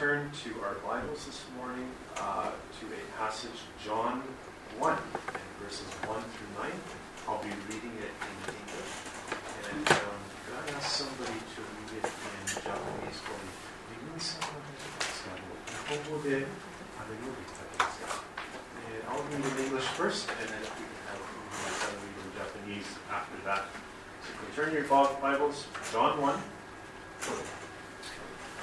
turn to our Bibles this morning uh, to a passage, John 1, and verses 1 through 9. I'll be reading it in English. And um, could I somebody to read it in Japanese for me? And I'll read in English first, and then if we can have my to read in Japanese after that. So you turn your Bibles, John 1,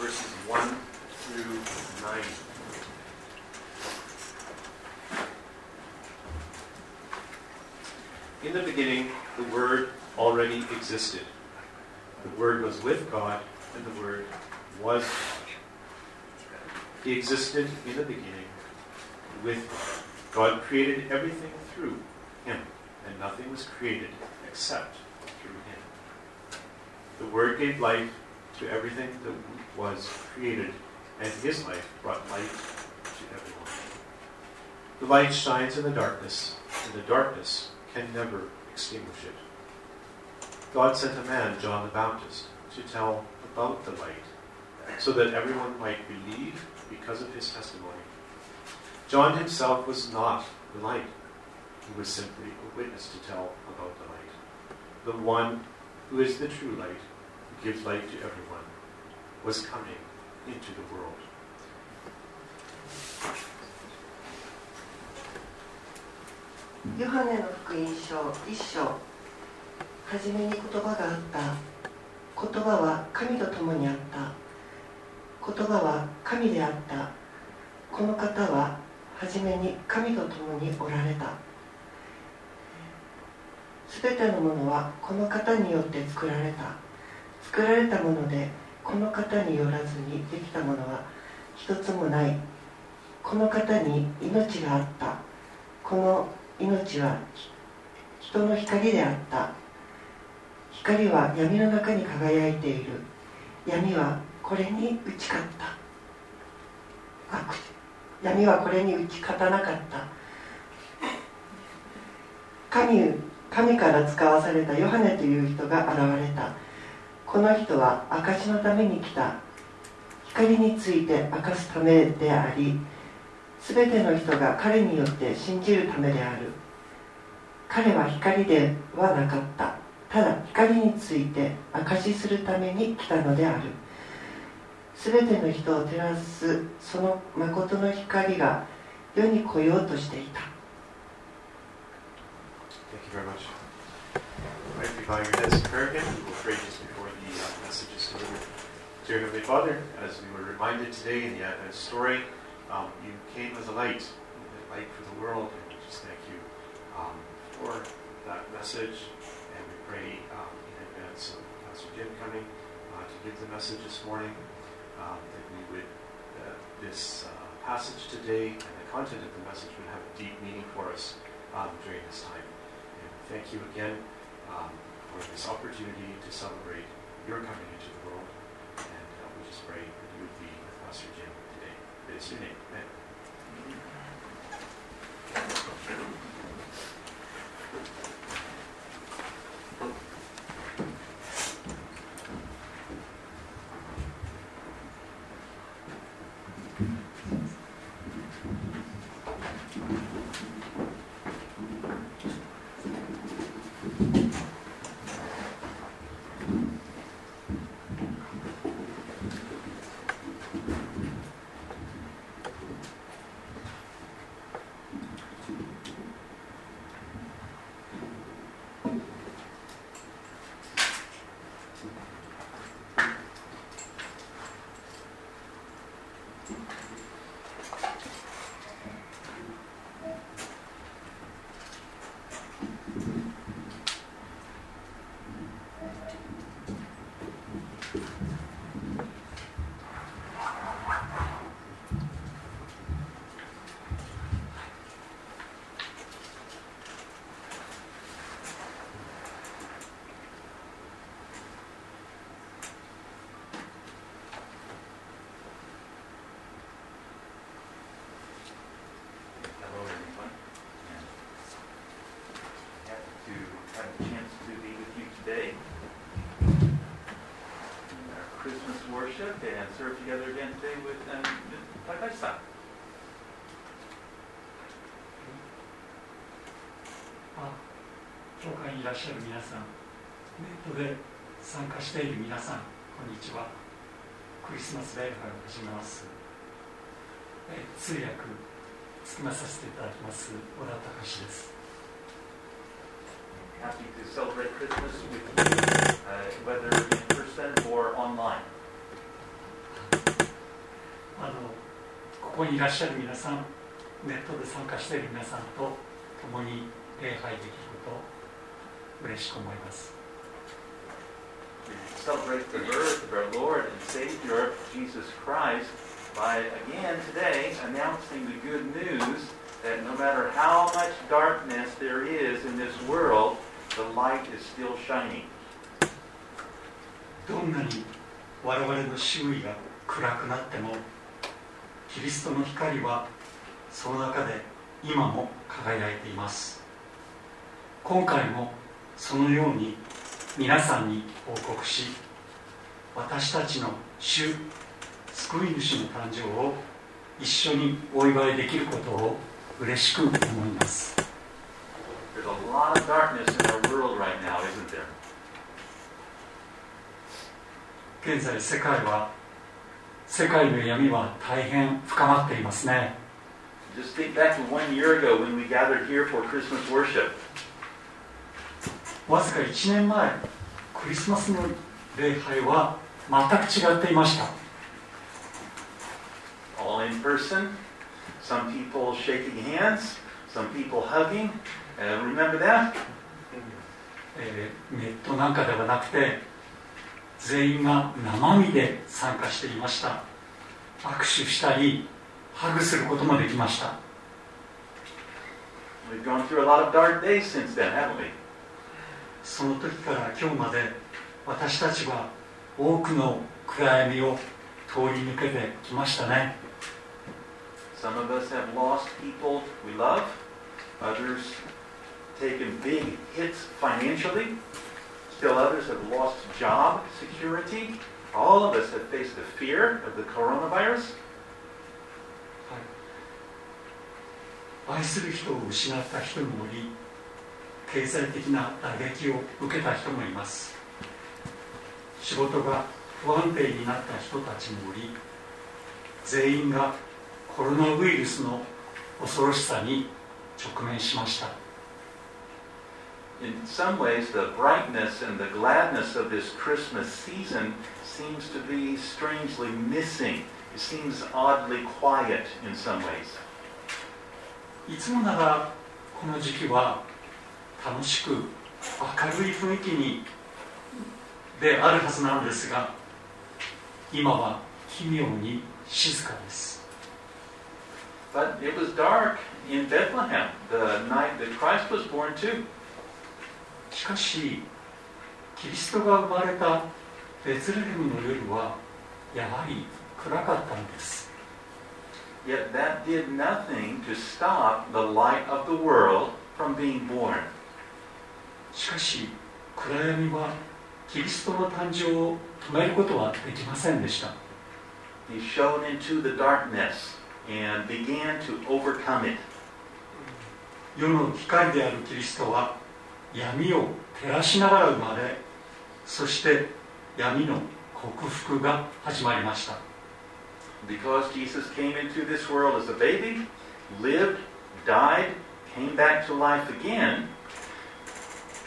verses 1 through 9. In the beginning, the Word already existed. The Word was with God, and the Word was God. He existed in the beginning with God. God created everything through Him, and nothing was created except through Him. The Word gave life to everything that was created, and His life brought light to everyone. The light shines in the darkness, and the darkness can never extinguish it. God sent a man, John the Baptist, to tell about the light, so that everyone might believe because of his testimony. John himself was not the light. He was simply a witness to tell about the light. The one who is the true light, who gives light to everyone, was coming into the world. ヨハネの福音書一章。初めに言葉があった。言葉は神と共にあった。言葉は神であった。この方は初めに神と共におられた。すべてのものはこの方によって作られた。作られたものでこの方によらずにできたものは一つもない。この方に命があった。この命は人の光であった。光は闇の中に輝いている。闇はこれに打ち勝った。闇はこれに打ち勝たなかった。神神から使わされたヨハネという人が現れた。この人は証のために来た。光について明かすためであり全ての人が彼によって信じるためである。彼は光ではなかった。ただ光について証しするために来たのである。全ての人を照らすその誠の光が世に来ようとしていた。Thank you very much. Dear Heavenly Father, as we were reminded today in the Advent story, um, you came as a light, a light for the world, and we just thank you um, for that message. And we pray um, in advance of Pastor Jim coming uh, to give the message this morning um, that we would, uh, this uh, passage today and the content of the message would have a deep meaning for us um, during this time. And thank you again um, for this opportunity to celebrate your coming into ですしね。ね Amen. Hello, everyone. And happy to have a chance to be with you today in our Christmas worship and serve together again today with um, Takashi-san. あ教会にいらっしゃる皆さん、ネットで参加している皆さん、こんにちは。クリスマス礼拝を始めます。え通訳、務めさせていただきます、小田隆です。Happy to celebrate Christmas with you uh, whether in person or online. あのここにいらっしゃる皆さんネットで参加している皆さんと共に礼拝できることを嬉しく思います We celebrate the birth of our Lord and Savior, Jesus Christ, by again today announcing the good news that no matter how much darkness there is in this world, どんなに我々の周囲が暗くなってもキリストの光はその中で今も輝いています。今回もそのように皆さんに報告し私たちの主救い主の誕生を一緒にお祝いできることを嬉しく思います。a lot of darkness in our world right now, isn't there? 現在世界は世界の闇は大変深まっていますね Just think back to one year ago when we gathered here for Christmas worship. わずか1年前クリスマスの礼拝は全く違っていました all in person, some people shaking hands, some people hugging. And ネットなんかではなくて全員が生身で参加していました。握手したりハグすることもできました。その時から今日まで私たちは多くの暗闇を通り抜けてきましたね。Taken big hits financially, still others have lost job security. All of us have faced the fear of the coronavirus. 愛する人を失った人もおり経済的な打撃を受けた人もいます仕事が不安定になった人たちもおり全員がコロナウイルスの恐ろしさに直面しました In some ways, the brightness and the gladness of this Christmas season seems to be strangely missing. It seems oddly quiet in some ways. いつもならこの時期は楽しく明るい雰囲気にであるはずなんですが今は奇妙に静かです But it was dark in Bethlehem the night that Christ was born, too. しかしキリストが生まれたベツレヘムの夜はやはり暗かったんです Yet that did nothing to stop the light of the world from being born. しかし暗闇はキリストの誕生を止めることはできませんでした He shone into the darkness and began to overcome it. 世の光であるキリストは闇を照らしながら生まれそして闇の克服が始まりました Because Jesus came into this world as a baby, lived, died, came back to life again,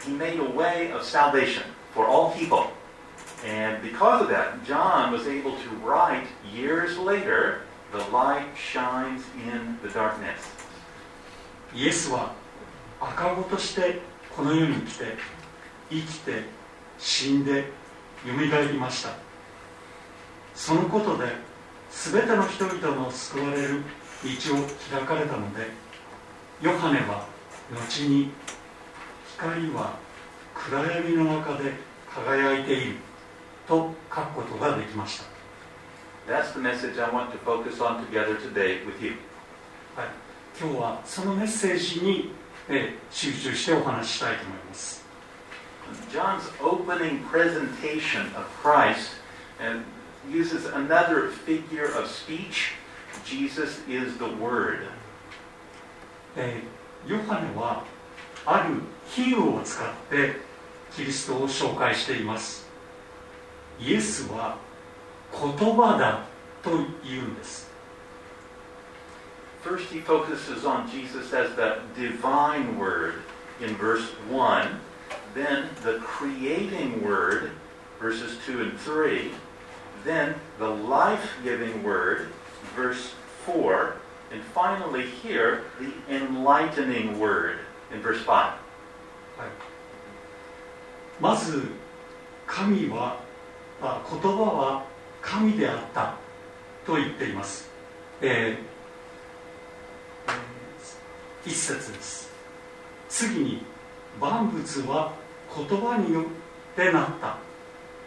he made a way of salvation for all people. And because of that, John was able to write years later, the light shines in the darkness. イエスは赤子としてこの世に来て生きて死んでよみがえりました。そのことで全ての人々の救われる道を開かれたのでヨハネは後に光は暗闇の中で輝いていると書くことができました。That's the message I want to focus on together today with you. はい、今日はそのメッセージに、えー集中してお話ししたいと思います John's opening presentation of Christ and uses another figure of speech. Jesus is the Word. えーヨハネはある比喩を使ってキリストを紹介していますイエスは言葉だと言うんです First, he focuses on Jesus as the divine Word in verse 1. then the creating word, verses 2 and 3, then the life giving word, verse 4, and finally here, the enlightening word in verse 5. まず神はあ言葉は神であったと言っています、えーえー 一節です。次に万物は言葉によってなった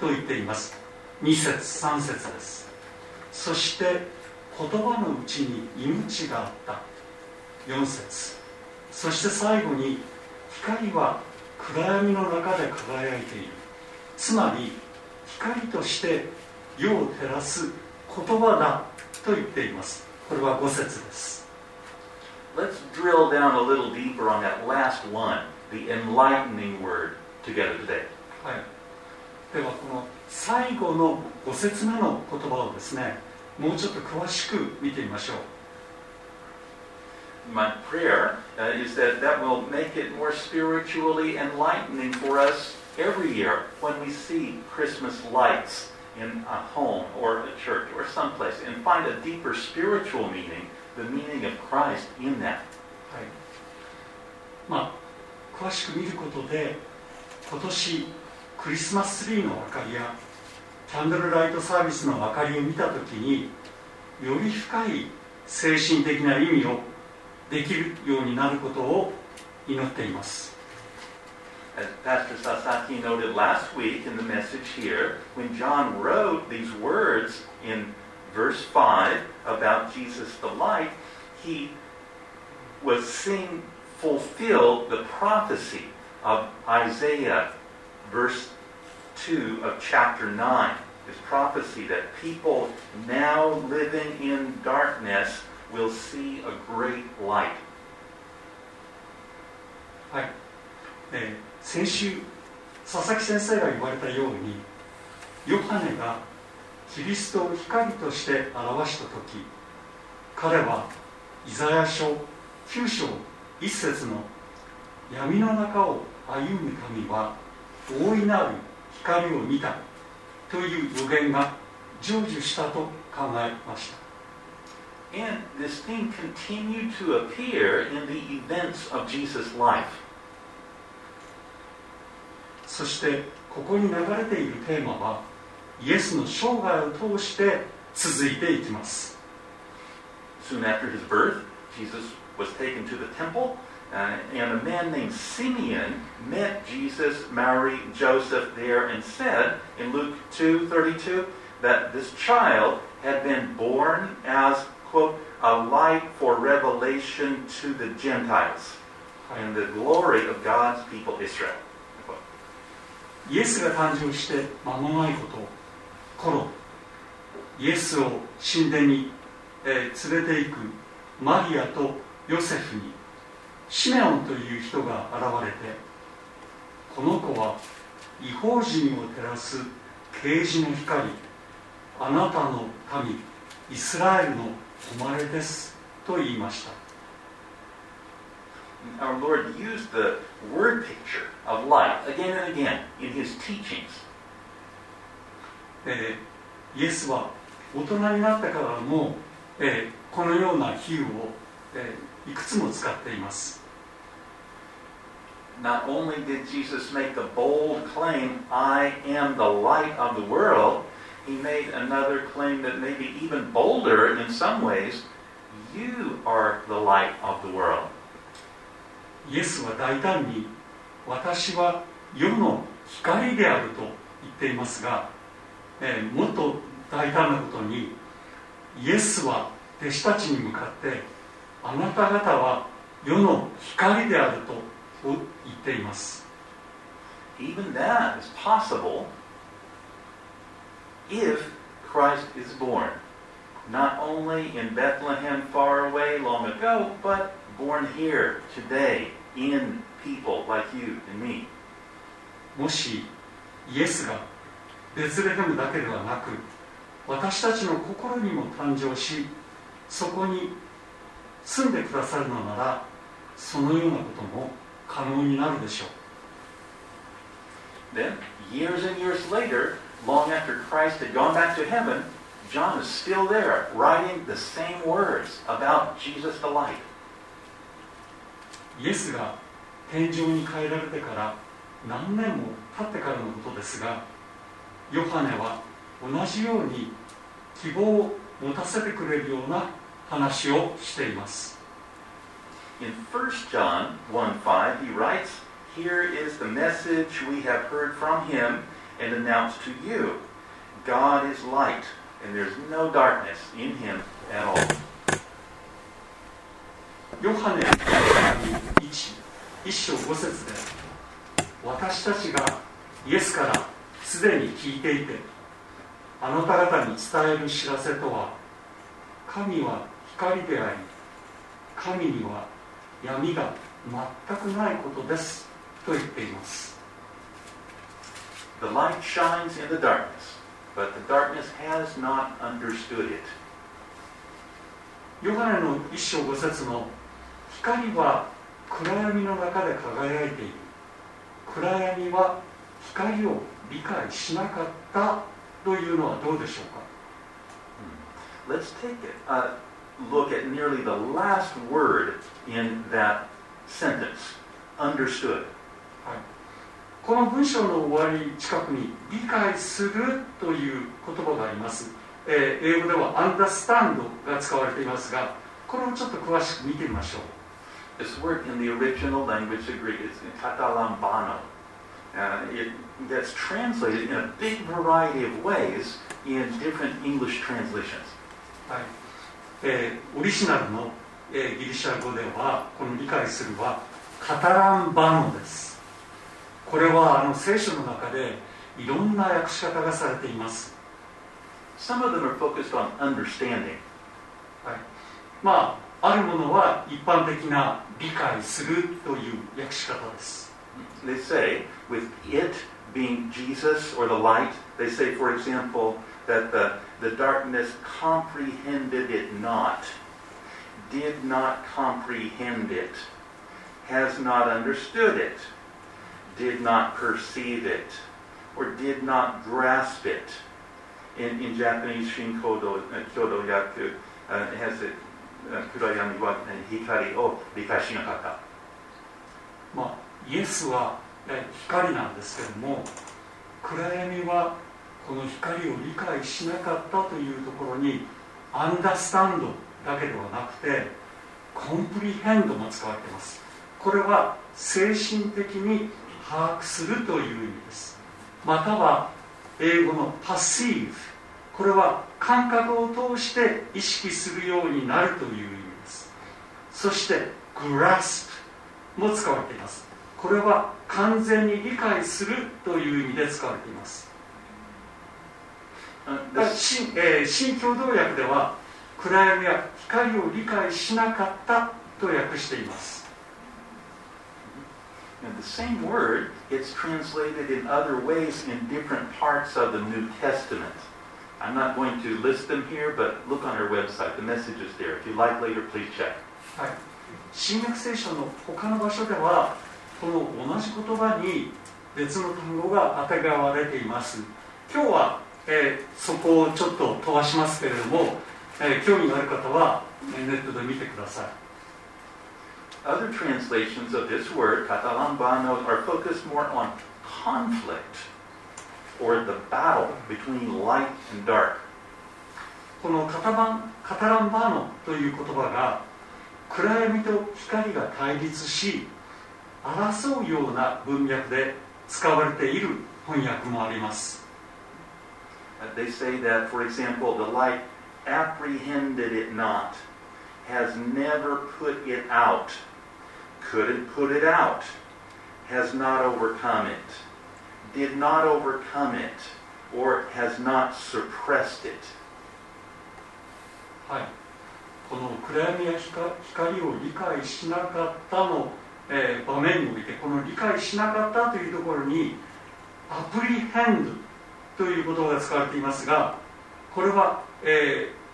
と言っています。二節三節です。そして言葉のうちに命があった。四節。そして最後に光は暗闇の中で輝いている。つまり光として世を照らす言葉だと言っています。これは5節です。Let's drill down a little deeper on that last one, the enlightening word, together today. はいではこの最後の5節目の言葉をですねもうちょっと詳しく見てみましょう My prayer uh, is that that will make it more spiritually enlightening for us every year when we see Christmas lights in a home or a church or someplace and find a deeper spiritual meaning, the meaning of Christ in that. はいまあ詳しく見ることで今年クリスマスツリーの明かりやキャンドルライトサービスの明かりを見た時により深い精神的な意味をできるようになることを祈っています As Pastor Sasaki noted last week in the message here, when John wrote these words in verse 5 about Jesus the light, he was seeing fulfilled the prophecy of Isaiah, verse 2 of chapter 9. This prophecy that people now living in darkness will see a great light. はい、えー先週佐々木先生が言われたようにヨハネが キリストを光として表した時彼はイザヤ書9章1節の闇の中を歩む神は大いなる光を見たという予言が成就したと考えました And this thing continued to appear in the events of Jesus' life. そしてここに流れているテーマはイエスの生涯を通して続いていきます Soon after his birth, Jesus was taken to the temple, uh, and a man named Simeon met Jesus, Mary, Joseph there, and said in Luke 2:32 that this child had been born as quote a light for revelation to the Gentiles and the glory of God's people Israel. イエスが誕生して間もないこと 頃イエスを神殿に、えー連れて行くマリアとヨセフにシメオンという人が現れてこの子は違法人を照らす啓示の光あなたの民イスラエルの誉れですと言いました Our Lord used the word picture of light again and again in his teachings. えーイエスは大人になってからも、えーこのような比喩を、えーいくつも使っています Not only did Jesus make the bold claim, I am the light of the world, he made another claim that may be even bolder in some ways. You are the light of the world. イエスは大胆に私は世の光であると言っていますが、えーもっと大胆なことにイエスは弟子たちに向かってあなた方は世の光であると言っています Even that is possible if Christ is born. Not only in Bethlehem far away long ago, but born here today in people like you and me. もしイエスがベツレヘムだけではなく私たちの心にも誕生しそこに住んでくださるのならそのようなことも可能になるでしょう Then, years and years later, long after Christ had gone back to heaven, John is still there writing the same words about Jesus the light. イエスが天井に変えられてから何年も経ってからのことですがヨハネは同じように希望を持たせてくれるような話をしています In 1 John 1 5, he writes, Here is the message we have heard from him and announced to you God is light, and there's no darkness in him at all. ヨハネの手紙1一章5節で私たちがイエスからすでに聞いていてあなた方に伝える知らせとは神は光であり神には闇が全くないことですと言っています The light shines in the darkness, but the darkness has not understood it. ヨハネの一章5節の光は暗闇の中で輝いている暗闇は光を理解しなかったというのはどうでしょうか Let's take a look at nearly the last word in that sentence understood. この文章の終わり近くに理解するという言葉があります、えー英語では understand が使われていますがこれをちょっと詳しく見てみましょう This word in the original language of Greek is katalambano. Uh, it gets translated in a big variety of ways in different English translations. はいえーオリジナルの、えーギリシャ語ではこの理解するはカタランバノですこれはあの聖書の中でいろんな訳し方がされています Some of them are focused on understanding. まああるものは一般的な理解するという訳し方です They say, with it being Jesus or the light, they say, for example, that the, the darkness comprehended it not, did not comprehend it, has not understood it, did not perceive it, or did not grasp it. In, in Japanese, Shinkodo, uh, Kyodo Yaku uh, has it, uh, 暗闇は光を理解しなかった。まあイエスはえ 光なんですけども暗闇はこの光を理解しなかったというところにアンダースタンドだけではなくてコンプリヘンドも使われています。これは精神的に把握するという意味です。または英語の perceive これは感覚を通して意識するようになるという意味です。そして grasp も使われています。これは完全に理解するという意味で使われています Uh, 新,、えー新共同訳では暗闇や光を理解しなかったと訳しています And the same word gets translated in other ways in different parts of the New Testament. I'm not going to list them here, but look on our website. The message is there. If you like later, please check. はい、新約聖書の他の場所ではこの同じ言葉に別の単語があてがわれています今日は、えーそこをちょっと飛ばしますけれども、えー興味がある方はえーネットで見てください Other translations of this word, catalambano, are focused more on conflict or the battle between light and dark. このカタバンカタランバーノという言葉が暗闇と光が対立し争うような文脈で使われている翻訳もあります Uh, They say that, for example, the light apprehended it not, has never put it out, couldn't put it out, has not overcome it, did not overcome it, or has not suppressed it. はい、この暗闇や光光を理解しなかったの、えー場面においてこの理解しなかったというところにアプリヘンドという言葉が使われていますがこれは、えー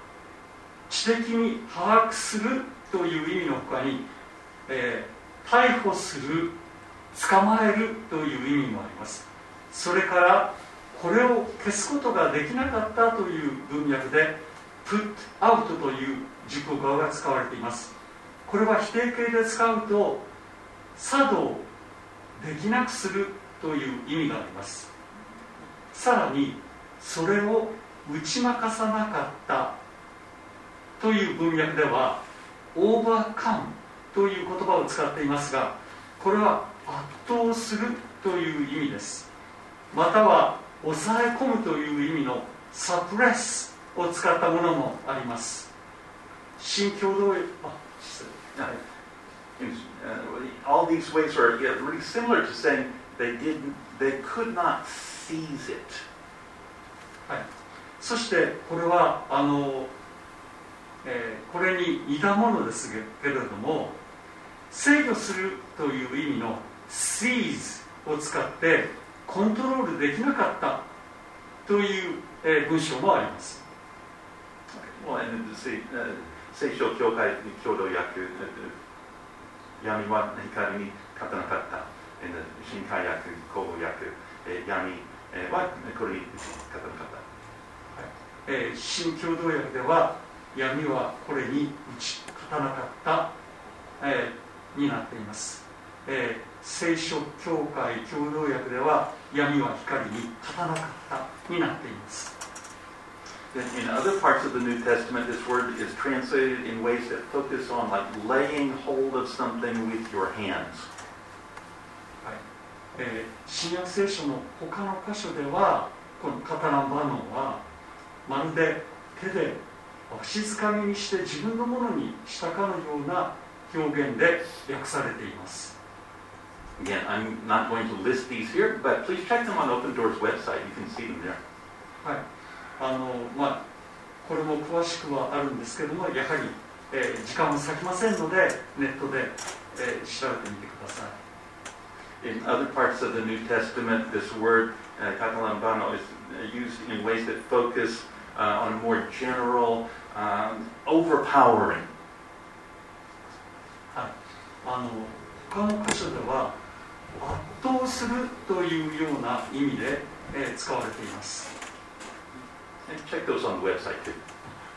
知的に把握するという意味のほかに、えー逮捕する捕まえるという意味もあります。それからこれを消すことができなかったという文脈で put out という熟語が使われています。これは否定形で使うと作動できなくするという意味があります。さらにそれを打ち負かさなかったという文脈ではオーバーカムという言葉を使っていますがこれは圧倒するという意味です。または抑え込むという意味のサプレスを使ったものもあります。新共同あ失礼。Uh, all these ways are really similar to saying they didn't, they could not seize it. はい、そしてこれはあの、えーこれに似たものですけれども制御するという意味の seize を使ってコントロールできなかったという、えー文章もあります Well, and the uh, 聖書教会共同訳、闇は光に勝たなかった、新海訳、口語訳、えー闇えーはこれに勝たなかった。えー新共同訳では闇はこれに打ち勝たなかった、えーになっています、えー聖書教会共同訳では闇は光に勝たなかったになっています In, in other parts of the New Testament, this word is translated in ways that focus on like laying hold of something with your hands. えー新約聖書の他の箇所ではこのカタランバノンはまるで手でわしづかみにして自分のものにしたかのような表現で訳されています Again, I'm not going to list these here, but please check them on Open Doors website. You can see them there. はい あのまあこれも詳しくはあるんですけどもやはり、えー時間は割きませんのでネットで、えー調べてみてください In other parts of the New Testament, this word uh, catalambano is uh, used in ways that focus uh, on a more general, um, overpowering. あの他の箇所では圧倒するというような意味で、えー使われています check those on the website too.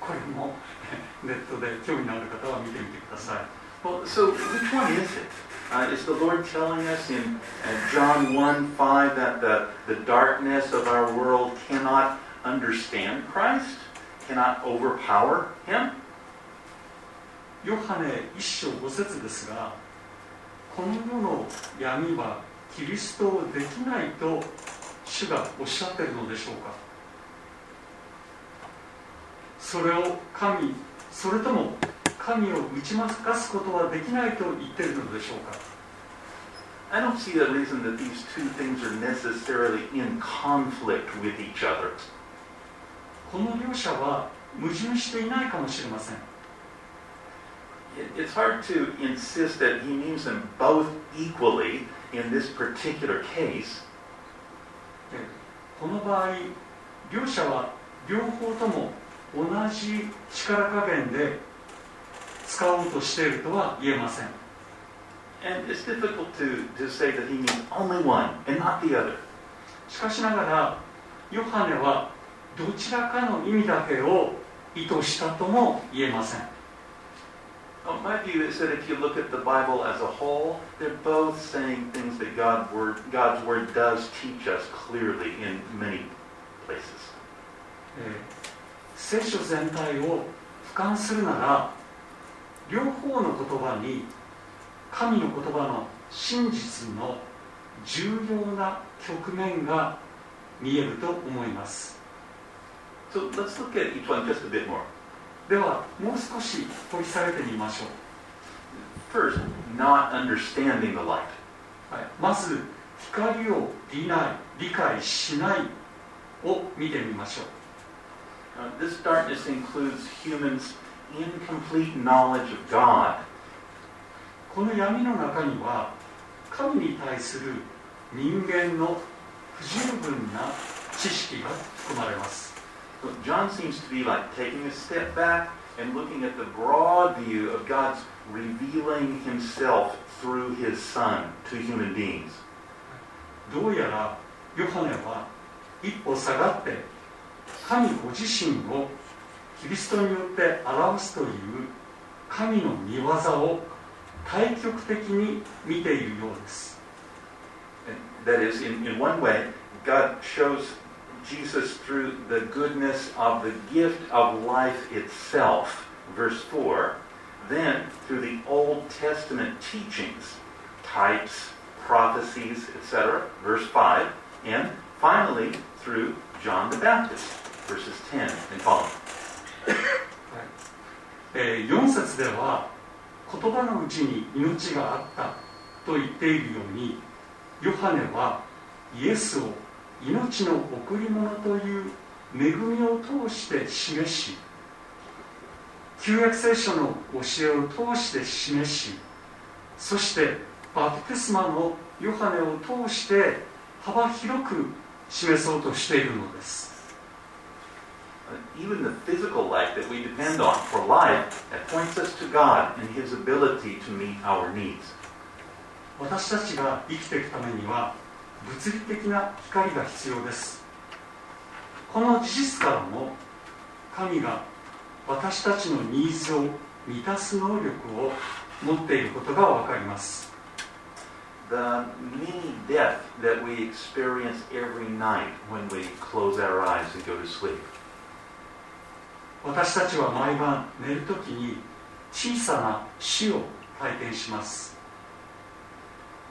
これもネットで興味のある方は見てみてください Well, so which one is it? Uh, is the Lord telling us in uh, John 1 5 that the, the darkness of our world cannot understand Christ, cannot overpower Him? ヨハネ一章五節ですがこの世の闇はキリストをできないと主がおっしゃっているのでしょうか それを神それとも神を打ち負かすことはできないと言っているのでしょうか I don't see a reason that these two things are necessarily in conflict with each other. この両者は矛盾していないかもしれません It- It's hard to insist that he means them both equally in this particular case. でこの場合両者は両方とも同じ力加減で使おうとしているとは言えません。しかしながら、ヨハネはどちらかの意味だけを意図したとも言えません。聖書全体を俯瞰するなら両方の言葉に神の言葉の真実の重要な局面が見えると思います So let's look at each one just a bit more. ではもう少し掘り下げてみましょう First, not understanding the light. はい、まず光を理ない理解しないを見てみましょう Uh, this darkness includes humans' incomplete knowledge of God. この闇の中には神に対する人間の不十分な知識が含まれます So John seems to be like taking a step back and looking at the broad view of God's revealing himself through his Son to human beings. どうやら ヨハネは一歩下がって 神ご自身をキリストによって表すという神の見業を対極的に見ているようです That is, in, in one way, God shows Jesus through the goodness of the gift of life itself, verse 4, then through the Old Testament teachings, types, prophecies, etc., verse 5, and finally through John the Baptist, Verses 10 and following. え4節では言葉のうちに命があったと言っているようにヨハネはイエスを命の贈り物という恵みを通して示し旧約聖書の教えを通して示しそしてバプテスマのヨハネを通して幅広く示そうとしているのです Even the physical life that we depend on for life, that points us to God and His ability to meet our needs. 私たちが生きていくためには物理的な光が必要ですこの事実からも神が私たちのニーズを満たす能力を持っていることが分かります The mini death that we experience every night when we close our eyes and go to sleep. 私たちは毎晩寝るときに小さな死を体験します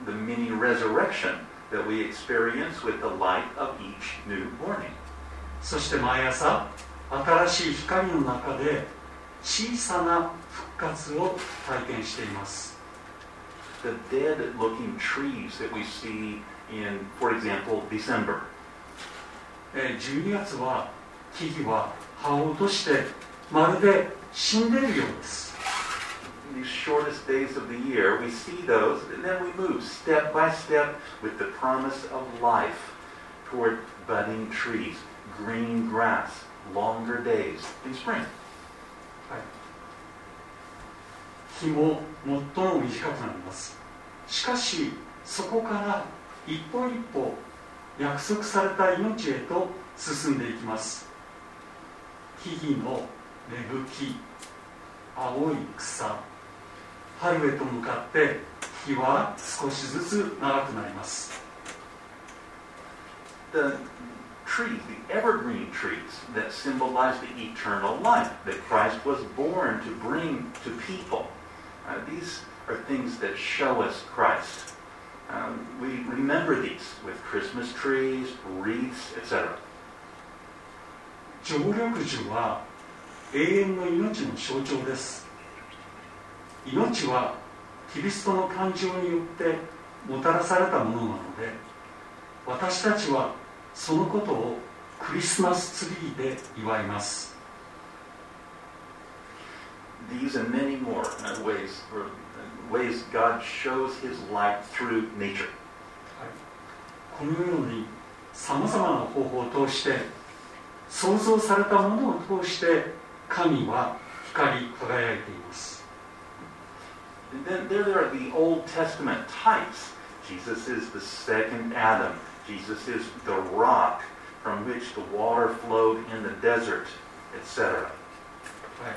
The mini resurrection that we experience with the light of each new morning. そして毎朝新しい光の中で小さな復活を体験しています The dead looking trees that we see in, for example, December. えー12月は木々は葉を落としてまるで死んでいるようです these shortest days of the year, we see those, and then we move step by step with the promise of life toward budding trees, green grass, longer days in spring. 日も最も短くなりますしかしそこから一歩一歩約束された命へと進んでいきます木々の芽吹き青い草春へと向かって日は少しずつ長くなります The trees, the evergreen trees that symbolize the eternal life that Christ was born to bring to people. Uh, these are things that show us Christ. Um, we remember these with Christmas trees, wreaths, etc. 常緑樹は永遠の命の象徴です。命はキリストの誕生によってもたらされたものなので私たちはそのことをクリスマスツリーで祝います。These and many more uh, ways, or, uh, ways God shows His light through nature. このようにさまざまな方法を通して創造されたものを通して神は光り輝いています then there, are the Old Testament types. Jesus is the second Adam. Jesus is the rock from which the water flowed in the desert, etc. はい、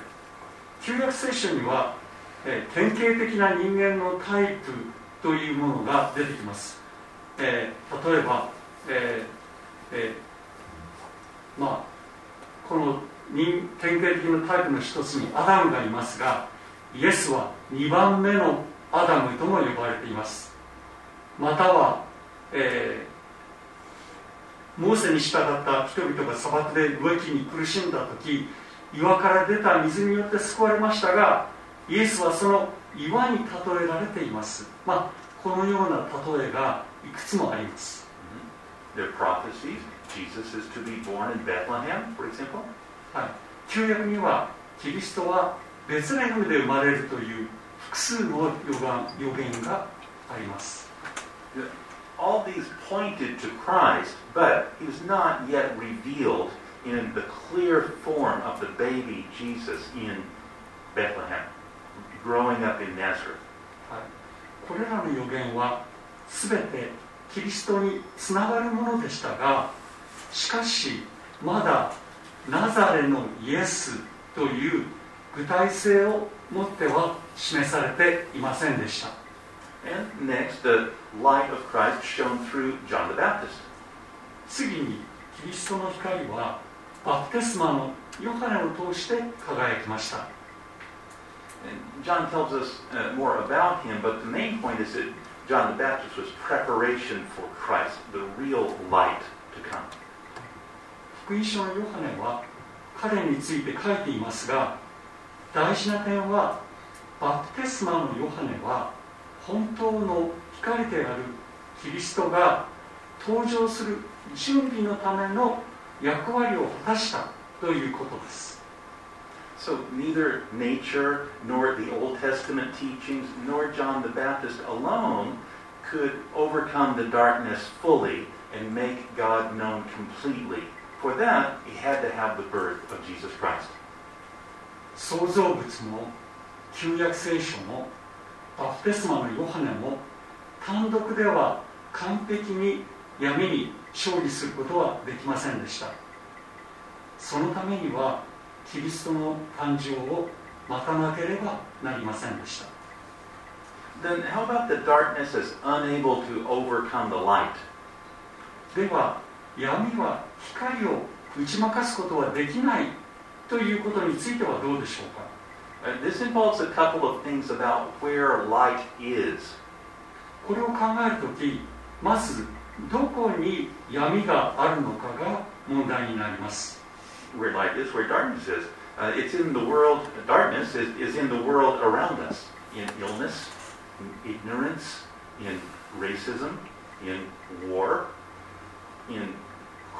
旧約聖書には、えー典型的な人間のタイプというものが出てきます、えー例えば、えーえーまあ、この人典型的なタイプの一つにアダムがいますがイエスは2番目のアダムとも呼ばれています。または、えーモーセに従った人々が砂漠で植木に苦しんだ時岩から出た水によって救われましたがイエスはその岩に例えられています。まあこのような例えがいくつもあります。うん Jesus is to be born in Bethlehem, for example. はい旧約にはキリストはベツレヘムで生まれるという複数の予言予言があります All these pointed to Christ, but he was not yet revealed in the clear form of the baby Jesus in Bethlehem, growing up in Nazareth. これらの予言は全て キリストにつながるものでしたが しかしまだナザレのイエスという具体性を持っては示されていませんでした。次にキリストの光はバプテスマのヨハネを通して輝きました。ジョン・バプテスマは福音書のヨハネは彼について書いていますが大事な点はバプテスマのヨハネは本当の光であるキリストが登場する準備のための役割を果たしたということです So neither nature nor the Old Testament teachings nor John the Baptist alone could overcome the darkness fully and make God known completely. For that, he had to have the birth of Jesus Christ. 創造物も旧約聖書もバプテスマのヨハネも単独では完璧に闇に勝利することはできませんでしたそのためにはキリストの誕生を待たなければなりませんでした Then how about the darkness is unable to overcome the light? では闇は光を打ち負かすことはできないということについてはどうでしょうか Uh, this involves a couple of things about where light is. これを考えるときまずどこに闇があるのかが問題になります Where light is, where darkness is. Uh, it's in the world, darkness is, is in the world around us. In illness, in ignorance, in racism, in war, in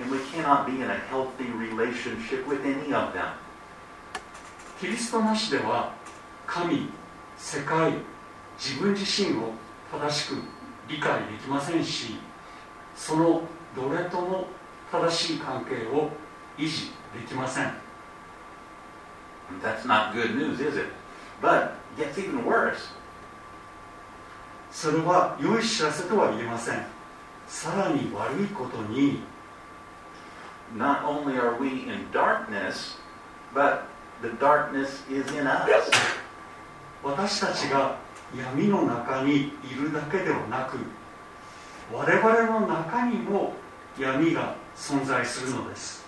And we cannot be in a healthy relationship with any of them. キリストなしでは神世界自分自身を正しく理解できませんしそのどれとも正しい関係を維持できません That's not good news, is it? But it gets even worse. それは良い知らせとは言えませんさらに悪いことに Not only are we in darkness, but the darkness is in us. 私たちが闇の中にいるだけではなく我々の中にも闇が存在するのです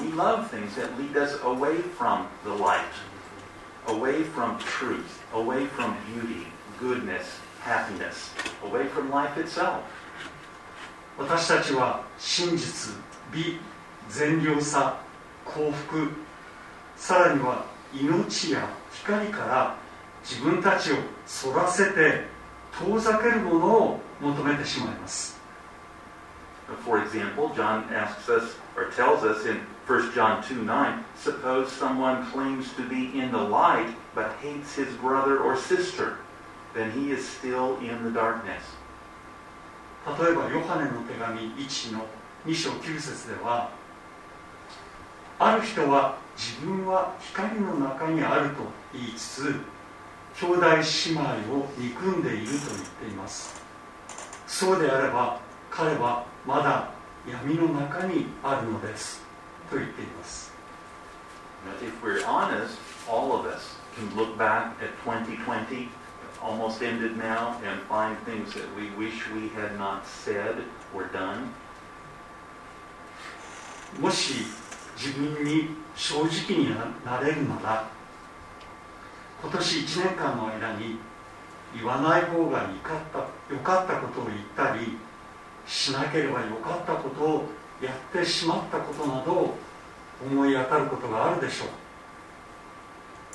We love things that lead us away from the light, away from truth, away from beauty, goodness, happiness, away from life itself. 私たちは真実美 善良さ幸福さらには命や光から自分たちを反らせて遠ざけるものを求めてしまいます For example, John asks us or tells us in 1 John 2 9, suppose someone claims to be in the light but hates his brother or sister, then he is still in the darkness. 例えばヨハネの手紙1の2章9節ではある人は自分は光の中にあると言いつつ兄弟姉妹を憎んでいると言っていますそうであれば彼はまだ闇の中にあるのですと言っています if we're honest, all of us can look back at 2020, almost ended now, and find things that we wish we had not said or done. もし自分に正直になれるなら今年1年間の間に言わない方がよかったよかったことを言ったりしなければよかったことをやってしまったことなどを思い当たることがあるでしょう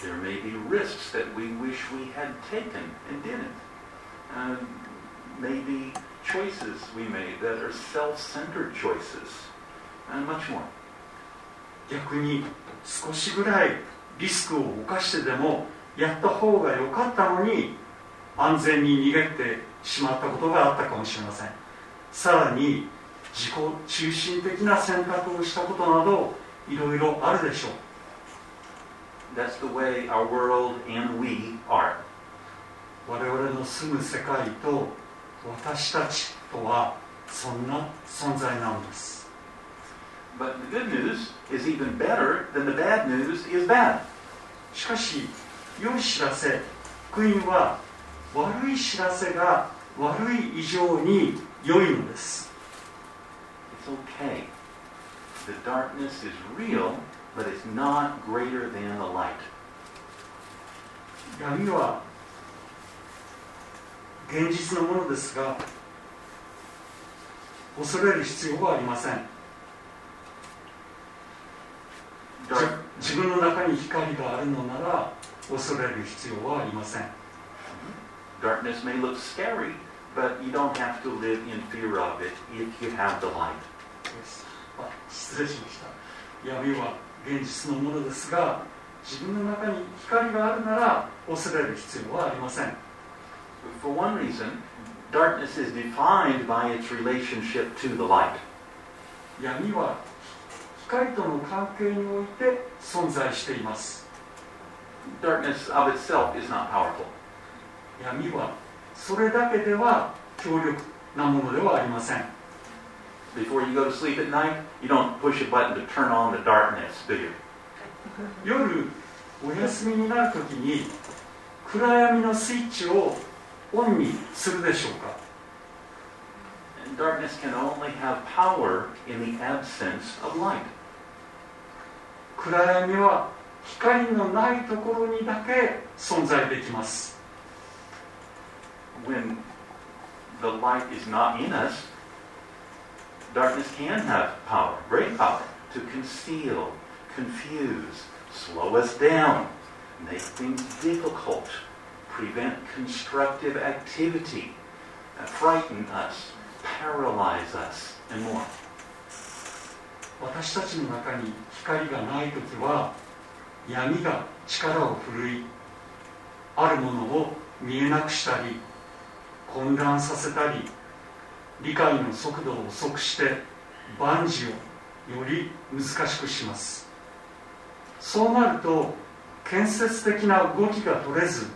There may be risks that we wish we had taken and didn't. Uh, maybe choices we made that are self centered choices. and much more. 逆に少しぐらいリスクを冒してでもやった方が良かったのに安全に逃げてしまったことがあったかもしれません。さらに自己中心的な選択をしたことなどいろいろあるでしょう。That's the way our world and we are. 我々の住む世界と私たちとはそんな存在なのです But the good news is even better than the bad news is bad. しかし良い知らせ福音は悪い知らせが悪い以上に良いのです It's okay. The darkness is real, but it's not greater than the light. 闇は現実のものですが恐れる必要はありません Dark, 自分の中に光があるのなら恐れる必要はありません darkness may look scary, but you don't have to live in fear of it if you have the light. あ失礼しました闇は現実のものですが自分の中に光があるなら恐れる必要はありません For one reason, darkness is defined by its relationship to the light. 闇は 光との関係において存在しています Darkness of itself is not powerful. 闇はそれだけでは強力なものではありません Before you go to sleep at night, you don't push a button to turn on the darkness, do you? 夜お休みになるときに暗闇のスイッチをオンにするでしょうか And darkness can only have power in the absence of light. 暗闇は光のないところにだけ存在できます When the light is not in us, darkness can have power, great power, to conceal, confuse, slow us down, make things difficult, prevent constructive activity, uh, frighten us, paralyze us, and more. 私たちの中に 光がないときは闇が力を振るいあるものを見えなくしたり混乱させたり理解の速度を遅くして万事をより難しくしますそうなると建設的な動きが取れず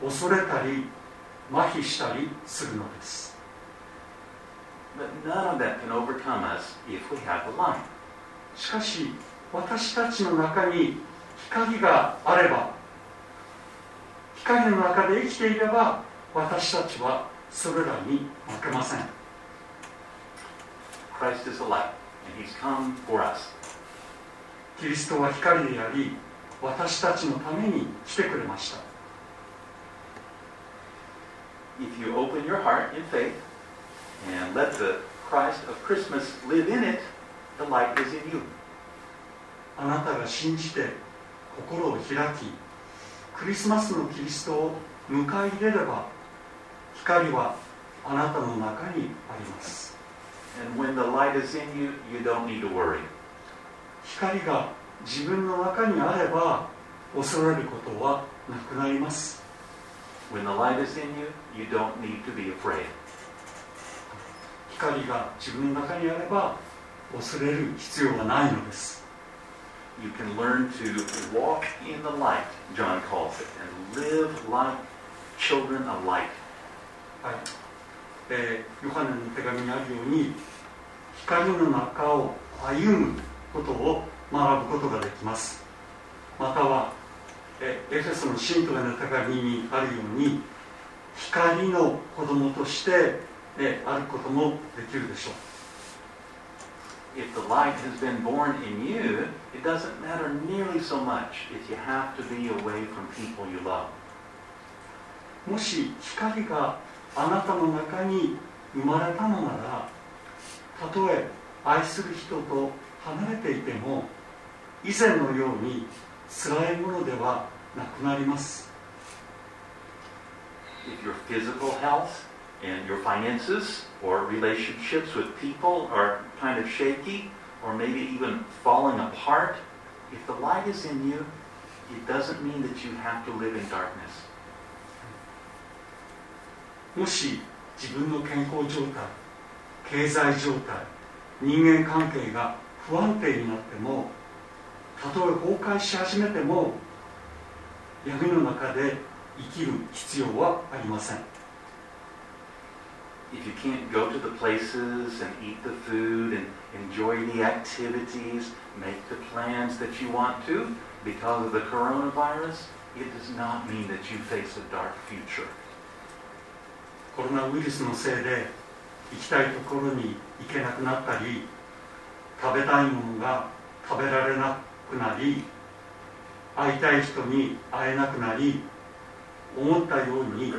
恐れたり麻痺したりするのです But none of that can overcome us if we have the light. しかし私たちの中に光があれば光の中で生きていれば私たちはそれらに負けません Christ is the light, and He's come for us. キリストは光であり私たちのために来てくれました If you open your heart in faith and let the Christ of Christmas live in it, あなたが信じて心を開きクリスマスのキリストを迎え入れれば光はあなたの中にあります。光が自分の中にあれば恐れることはなくなります。光が自分の中にあれば恐れる必要はないのです。You can learn to walk in the light, John calls it, and live like children of light. はい。えーヨハネの手紙にあるように光の中を歩むことを学ぶことができます。または、えーエフェソの信徒への手紙にあるように光の子供として、えーあることもできるでしょう If the light has been born in you, it doesn't matter nearly so much if you have to be away from people you love. もし光があなたの中に生まれたのならたとえ愛する人と離れていても以前のように辛いものではなくなります If your physical health and your finances or relationships with people are kind of shaky or maybe even falling apart, if the light is in you, it doesn't mean that you have to live in darkness. もし自分の健康状態経済状態人間関係が不安定になってもたとえ崩壊し始めても闇の中で生きる必要はありません If you can't go to the places and eat the food and enjoy the activities, make the plans that you want to because of the coronavirus, it does not mean that you face a dark future. コロナウイルスのせいで行きたいところに行けなくなったり食べたいものが食べられなくなり会いたい人に会えなくなり思ったように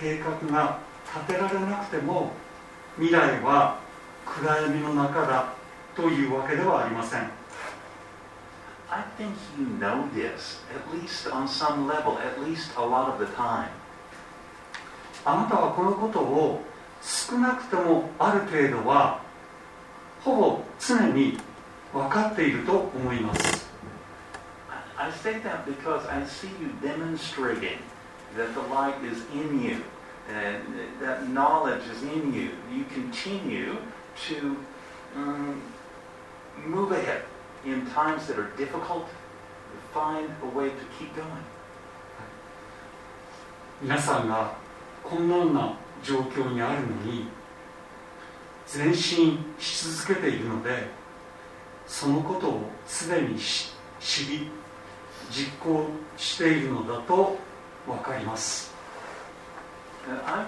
計画が 立てられなくても未来は暗闇の中だというわけではありません I think you know this, at least on some level, at least a lot of the time. あなたはこのことを少なくともある程度はほぼ常に分かっていると思います I say that because I see you demonstrating that the light is in you, and that knowledge is in you. You continue to um, move ahead in times that are difficult. Find a way to keep going. 皆さんがこんなような状況にあるのに前進し続けているのでそのことをすでにし知り実行しているのだと分かります I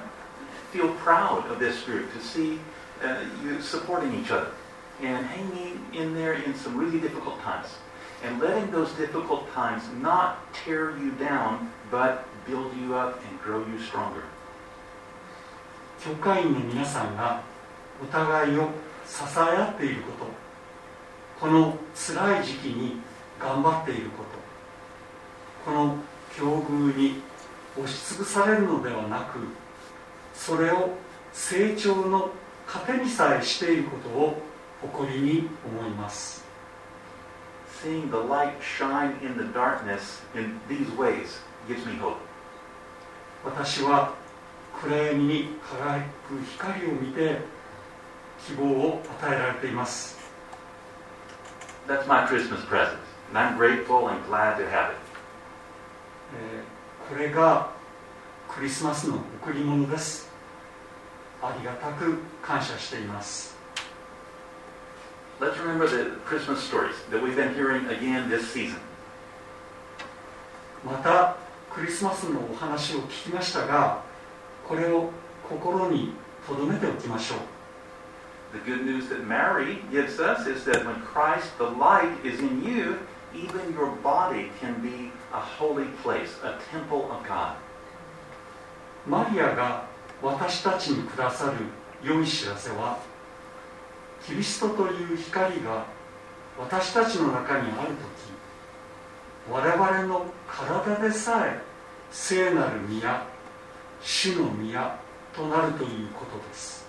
feel proud of this group to see uh, you supporting each other and hanging in there in some really difficult times and letting those difficult times not tear you down but build you up and grow you stronger. 教会員の皆さんがお互いを支え合っていることこの辛い時期に頑張っていることこの境遇に押しつぶされるのではなくそれを成長の糧にさえしていることを誇りに思います Seeing the light shine in the darkness in these ways gives me hope. 私は暗闇に輝く光を見て希望を与えられています That's my Christmas present, and I'm grateful and glad to have it. えーこれがクリスマスの贈り物ですありがたく感謝しています Let's remember the Christmas stories that we've been hearing again this season. またクリスマスのお話を聞きましたがこれを心に留めておきましょう The good news that Mary gives us is that when Christ, the light, is in you, even your body can be a holy place, a temple of God. マリアが私たちにくださる良い知らせはキリストという光が私たちの中にある時我々の体でさえ聖なる宮主の宮となるということです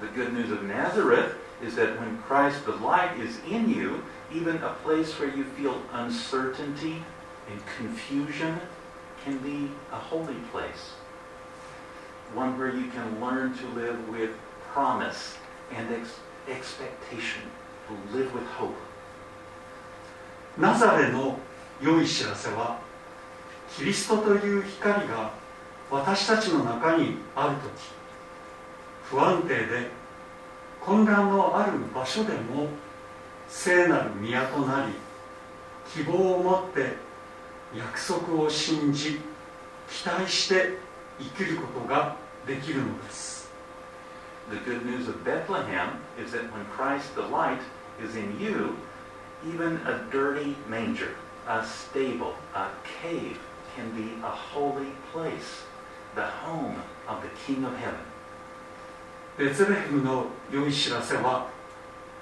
The good news of Nazareth is that when Christ, the light, is in you, even a place where you feel uncertainty and confusion can be a holy place. One where you can learn to live with promise and ex- expectation, to live with hope. ナザレの良い知らせはキリストという光が私たちの中にある時不安定で混乱のある場所でも聖なる宮となり希望を持って約束を信じ期待して生きることができるのです The good news of Bethlehem is that when Christ, the light, is in you, even a dirty manger, a stable, a cave can be a holy place, the home of the King of Heaven. ベツレヘムの良い知らせは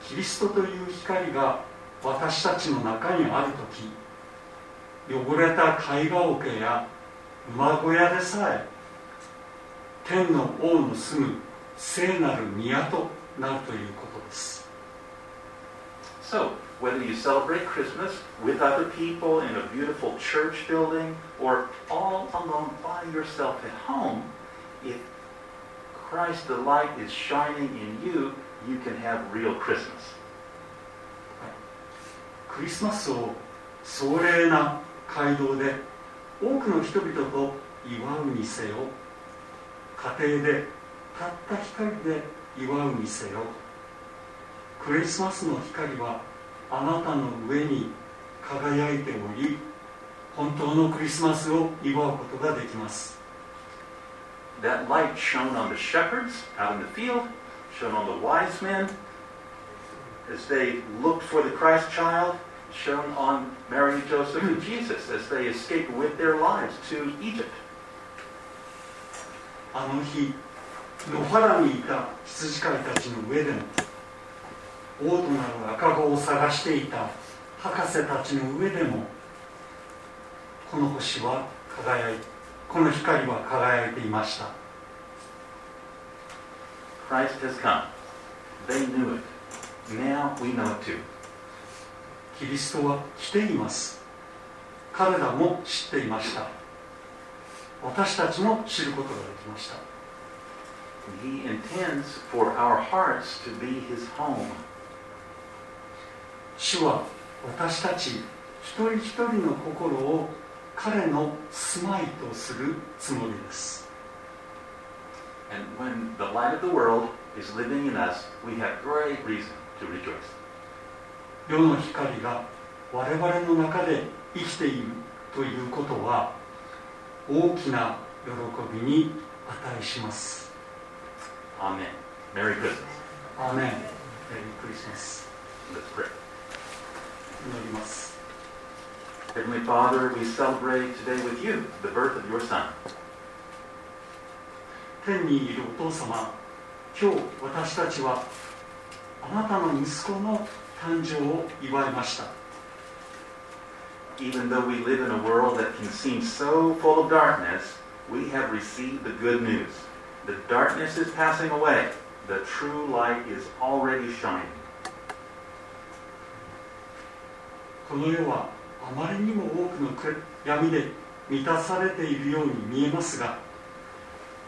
キリストという光が私たちの中にある時汚れた貝殻桶や馬小屋でさえ天の王の住む聖なる宮となるということです So, whether you celebrate Christmas with other people in a beautiful church building or all alone by yourself at home, if Christ the light is shining in you, you can have real Christmas. クリスマスを壮麗な街道で多くの人々と祝うにせよ家庭でたった一人で祝うにせよクリスマスの光はあなたの上に輝いており本当のクリスマスを祝うことができます That light shone on the shepherds out in the field, shone on the wise men as they looked for the Christ child, shone on Mary, Joseph, and Jesus as they escaped with their lives to Egypt. あの日野原にいた羊飼いたちの上でも王となる赤子を探していた博士たちの上でもこの星は輝いこの光は輝いていました Christ has come. They knew it. Now we know it too. キリストは来ています彼らも知っていました私たちも知ることができました He intends for our hearts to be His home. 主は私たち一人一人の心を彼の住まいとするつもりです And when the light of the world is living in us, we have great reason to rejoice. 世の光が我々の中で生きているということは大きな喜びに値します Amen. Merry Christmas. アーメンメリークリスマス Let's pray. 祈ります Heavenly Father, we celebrate today with you the birth of your Son. 天にいるお父様今日私たちはあなたの息子の誕生を祝いました Even though we live in a world that can seem so full of darkness, we have received the good news. The darkness is passing away. The true light is already shining. この世はあまりにも多くの闇で満たされているように見えますが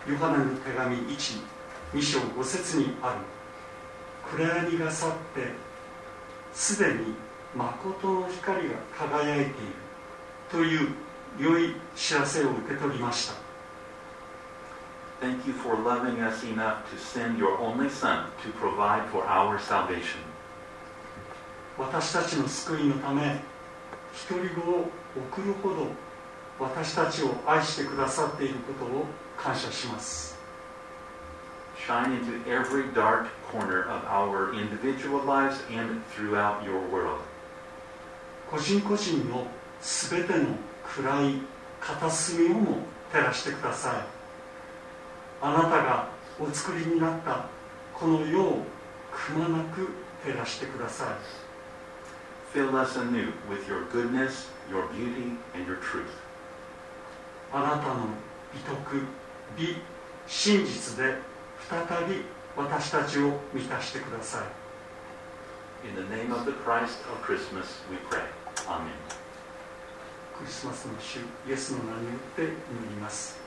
ヨハネの手紙1、2章5節にある暗闇が去って すでに誠の光が輝いているという良い知らせを受け取りました Thank you for loving us enough to send your only Son to provide for our salvation. 私たちの救いのため独り子を送るほど私たちを愛してくださっていることを感謝します Shine into every dark corner of our individual lives and throughout your world. 個人個人のすべての暗い片隅をも照らしてくださいあなたがお作りになったこの世をくまなく照らしてください Fill us anew with your goodness, your beauty, and your truth. あなたの美徳美真実で再び私たちを満たしてください In the name of the Christ of Christmas, we pray. Amen. クリスマスの主イエスの名によって祈ります。